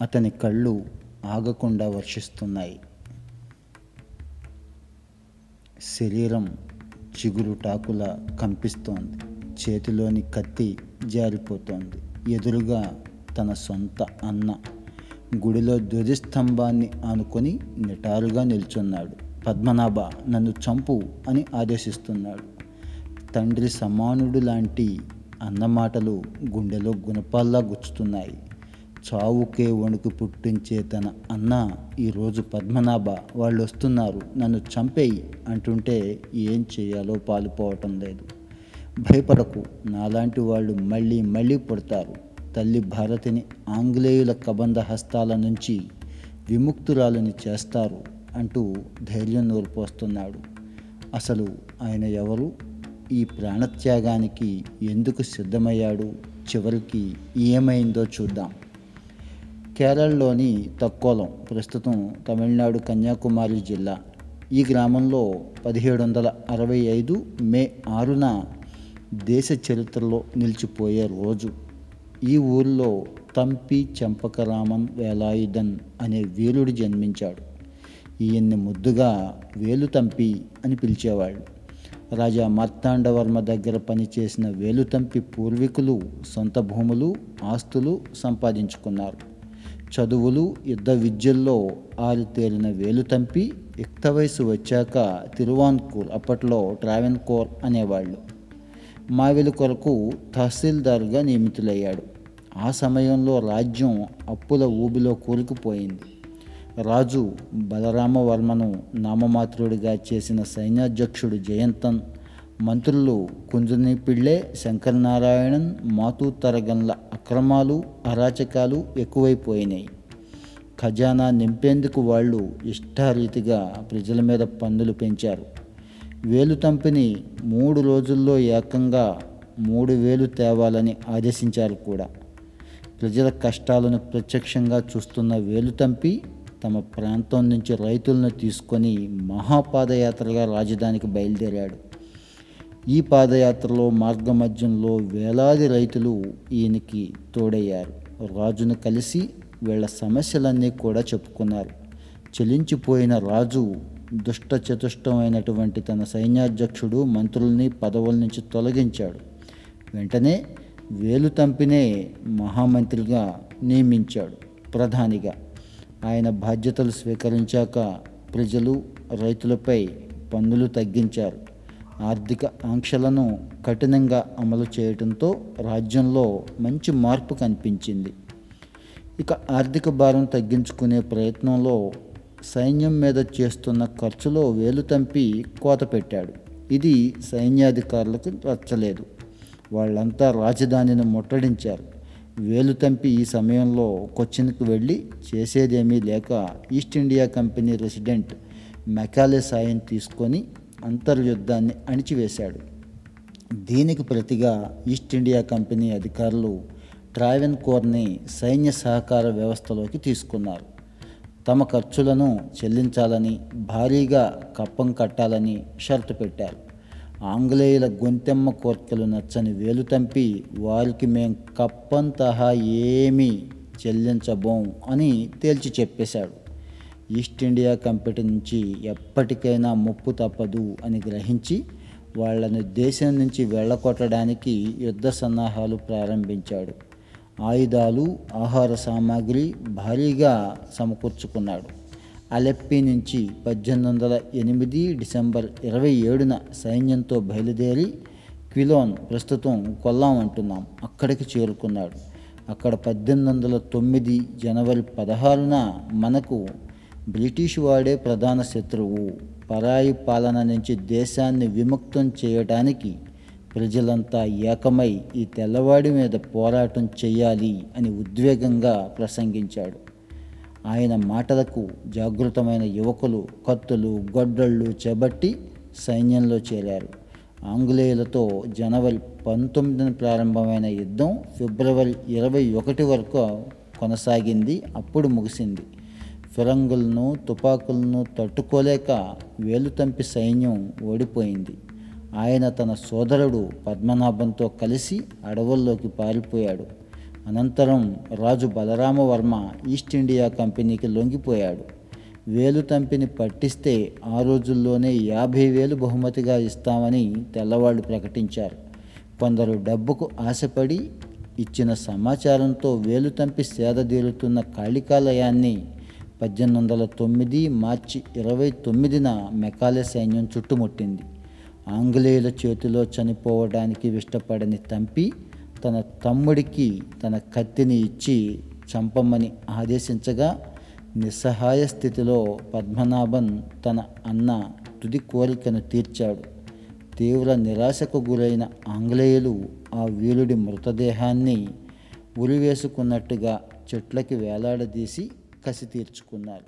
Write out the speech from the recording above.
అతని కళ్ళు ఆగకుండా వర్షిస్తున్నాయి. శరీరం చిగురుటాకులా కంపిస్తోంది. చేతిలోని కత్తి జారిపోతోంది. ఎదురుగా తన సొంత అన్న గుడిలో ధ్వజస్తంభాన్ని ఆనుకొని నిటారుగా నిల్చున్నాడు. పద్మనాభ నన్ను చంపు అని ఆదేశిస్తున్నాడు. తండ్రి సమానుడు లాంటి అన్నమాటలు గుండెలో గుణపాల్లా గుచ్చుతున్నాయి. చావుకే వణుకు పుట్టించే తన అన్న ఈరోజు పద్మనాభ వాళ్ళు వస్తున్నారు నన్ను చంపేయి అంటుంటే ఏం చేయాలో పాలుపోవటం లేదు. భయపడకు నాలాంటి వాళ్ళు మళ్ళీ మళ్ళీ పుడతారు. తల్లి భారతిని ఆంగ్లేయుల కబంధ హస్తాల నుంచి విముక్తురాలని చేస్తారు అంటూ ధైర్యం నోరుపోస్తున్నాడు. అసలు ఆయన ఎవరు? ఈ ప్రాణత్యాగానికి ఎందుకు సిద్ధమయ్యాడు? చివరికి ఏమైందో చూద్దాం. కేరళలోని తక్కోలం ప్రస్తుతం తమిళనాడు కన్యాకుమారి జిల్లా. ఈ గ్రామంలో పదిహేడు వందల అరవై ఐదు మే ఆరున దేశ చరిత్రలో నిలిచిపోయే రోజు. ఈ ఊరిలో తంపి చంపకరామన్ వేలాయుధన్ అనే వీరుడు జన్మించాడు. ఈయన్ని ముద్దుగా వేలుతంపి అని పిలిచేవాళ్ళు. రాజా మార్తాండవర్మ దగ్గర పనిచేసిన వేలుతంపి పూర్వీకులు సొంత భూములు ఆస్తులు సంపాదించుకున్నారు. చదువులు యుద్ధ విద్యల్లో ఆరితేరిన వేలుతంపి యుక్త వయసు వచ్చాక తిరువాన్కూర్ అప్పట్లో ట్రావెన్కోర్ అనేవాళ్ళు. మావెలు కొరకు తహసీల్దార్గా నియమితులయ్యాడు. ఆ సమయంలో రాజ్యం అప్పుల ఊబిలో కూరుకుపోయింది. రాజు బలరామవర్మను నామమాత్రుడిగా చేసిన సైన్యాధ్యక్షుడు జయంతన్ మంత్రులు కుంజని పిళ్ళే శంకరనారాయణన్ మాతూ తరగన్ల అక్రమాలు అరాచకాలు ఎక్కువైపోయినాయి ఖజానా నింపేందుకు వాళ్ళు ఇష్టారీతిగా ప్రజల మీద పన్నులు పెంచారు. వేలు తంపిని మూడు రోజుల్లో ఏకంగా మూడు వేలు తేవాలని ఆదేశించారు కూడా. ప్రజల కష్టాలను ప్రత్యక్షంగా చూస్తున్న వేలుతంపి తమ ప్రాంతం నుంచి రైతులను తీసుకొని మహాపాదయాత్రగా రాజధానికి బయలుదేరాడు. ఈ పాదయాత్రలో మార్గమధ్యంలో వేలాది రైతులు ఈయనకి తోడయ్యారు. రాజును కలిసి వీళ్ళ సమస్యలన్నీ కూడా చెప్పుకున్నారు. చెలించిపోయిన రాజు దుష్ట చతుష్టమైనటువంటి తన సైన్యాధ్యక్షుడు మంత్రుల్ని పదవుల నుంచి తొలగించాడు. వెంటనే వేలు తంపినే మహామంత్రిగా నియమించాడు ప్రధానిగా. ఆయన బాధ్యతలు స్వీకరించాక ప్రజలు రైతులపై పన్నులు తగ్గించారు. ఆర్థిక ఆంక్షలను కఠినంగా అమలు చేయడంతో రాజ్యంలో మంచి మార్పు కనిపించింది. ఇక ఆర్థిక భారం తగ్గించుకునే ప్రయత్నంలో సైన్యం మీద చేస్తున్న ఖర్చులో వేలు తంపి కోత పెట్టాడు. ఇది సైన్యాధికారులకు నచ్చలేదు. వాళ్ళంతా రాజధానిని ముట్టడించారు. వేలు తంపి ఈ సమయంలో కొచ్చిన్కు వెళ్ళి చేసేదేమీ లేక East India company resident Macaulay సాయం తీసుకొని అంతర్యుద్ధాన్ని అణిచివేశాడు. దీనికి ప్రతిగా ఈస్ట్ ఇండియా కంపెనీ అధికారులు ట్రావెన్ కోర్ని సైన్య సహకార వ్యవస్థలోకి తీసుకున్నారు. తమ ఖర్చులను చెల్లించాలని భారీగా కప్పం కట్టాలని షరతు పెట్టారు. ఆంగ్లేయుల గొంతెమ్మ కోర్కెలు నచ్చని వేలు తంపి వారికి మేం కప్పం తహా ఏమీ చెల్లించబోం అని తేల్చి చెప్పేశాడు. ఈస్ట్ ఇండియా కంపెనీ నుంచి ఎప్పటికైనా ముప్పు తప్పదు అని గ్రహించి వాళ్ళని దేశం నుంచి వెళ్ళకొట్టడానికి యుద్ధ సన్నాహాలు ప్రారంభించాడు. ఆయుధాలు ఆహార సామాగ్రి భారీగా సమకూర్చుకున్నాడు. అలెప్పి నుంచి పద్దెనిమిది వందల ఎనిమిది డిసెంబర్ ఇరవై ఏడున సైన్యంతో బయలుదేరి క్విలోన్ ప్రస్తుతం కొల్లాం అంటున్నాం అక్కడికి చేరుకున్నాడు. అక్కడ పద్దెనిమిది వందల తొమ్మిది జనవరి పదహారున మనకు బ్రిటిష్ వాడే ప్రధాన శత్రువు పరాయి పాలన నుంచి దేశాన్ని విముక్తం చేయడానికి ప్రజలంతా ఏకమై ఈ తెల్లవాడి మీద పోరాటం చేయాలి అని ఉద్వేగంగా ప్రసంగించాడు. ఆయన మాటలకు జాగృతమైన యువకులు కత్తులు గొడ్డళ్ళు చేపట్టి సైన్యంలో చేరారు. ఆంగ్లేయులతో జనవరి పంతొమ్మిదిన ప్రారంభమైన యుద్ధం ఫిబ్రవరి ఇరవై ఒకటి వరకు కొనసాగింది అప్పుడు ముగిసింది. ఫిరంగులను తుపాకులను తట్టుకోలేక వేలుతంపి సైన్యం ఓడిపోయింది. ఆయన తన సోదరుడు పద్మనాభంతో కలిసి అడవుల్లోకి పారిపోయాడు. అనంతరం రాజు బలరామవర్మ ఈస్ట్ ఇండియా కంపెనీకి లొంగిపోయాడు. వేలు తంపిని పట్టిస్తే ఆ రోజుల్లోనే యాభై వేలు బహుమతిగా ఇస్తామని తెల్లవాళ్ళు ప్రకటించారు. కొందరు డబ్బుకు ఆశపడి ఇచ్చిన సమాచారంతో వేలు తంపి సేదతీరుతున్న కాళికాలయాన్ని పద్దెనిమిది వందల తొమ్మిది మార్చి ఇరవై తొమ్మిదిన మెకాలే సైన్యం చుట్టుముట్టింది. ఆంగ్లేయుల చేతిలో చనిపోవడానికి ఇష్టపడని తంపి తన తమ్ముడికి తన కత్తిని ఇచ్చి చంపమని ఆదేశించగా నిస్సహాయ స్థితిలో పద్మనాభన్ తన అన్న తుది కోరికను తీర్చాడు. తీవ్ర నిరాశకు గురైన ఆంగ్లేయులు ఆ వీరుడి మృతదేహాన్ని ఉరివేసుకున్నట్టుగా చెట్లకి వేలాడదీసి kasih tir chukunal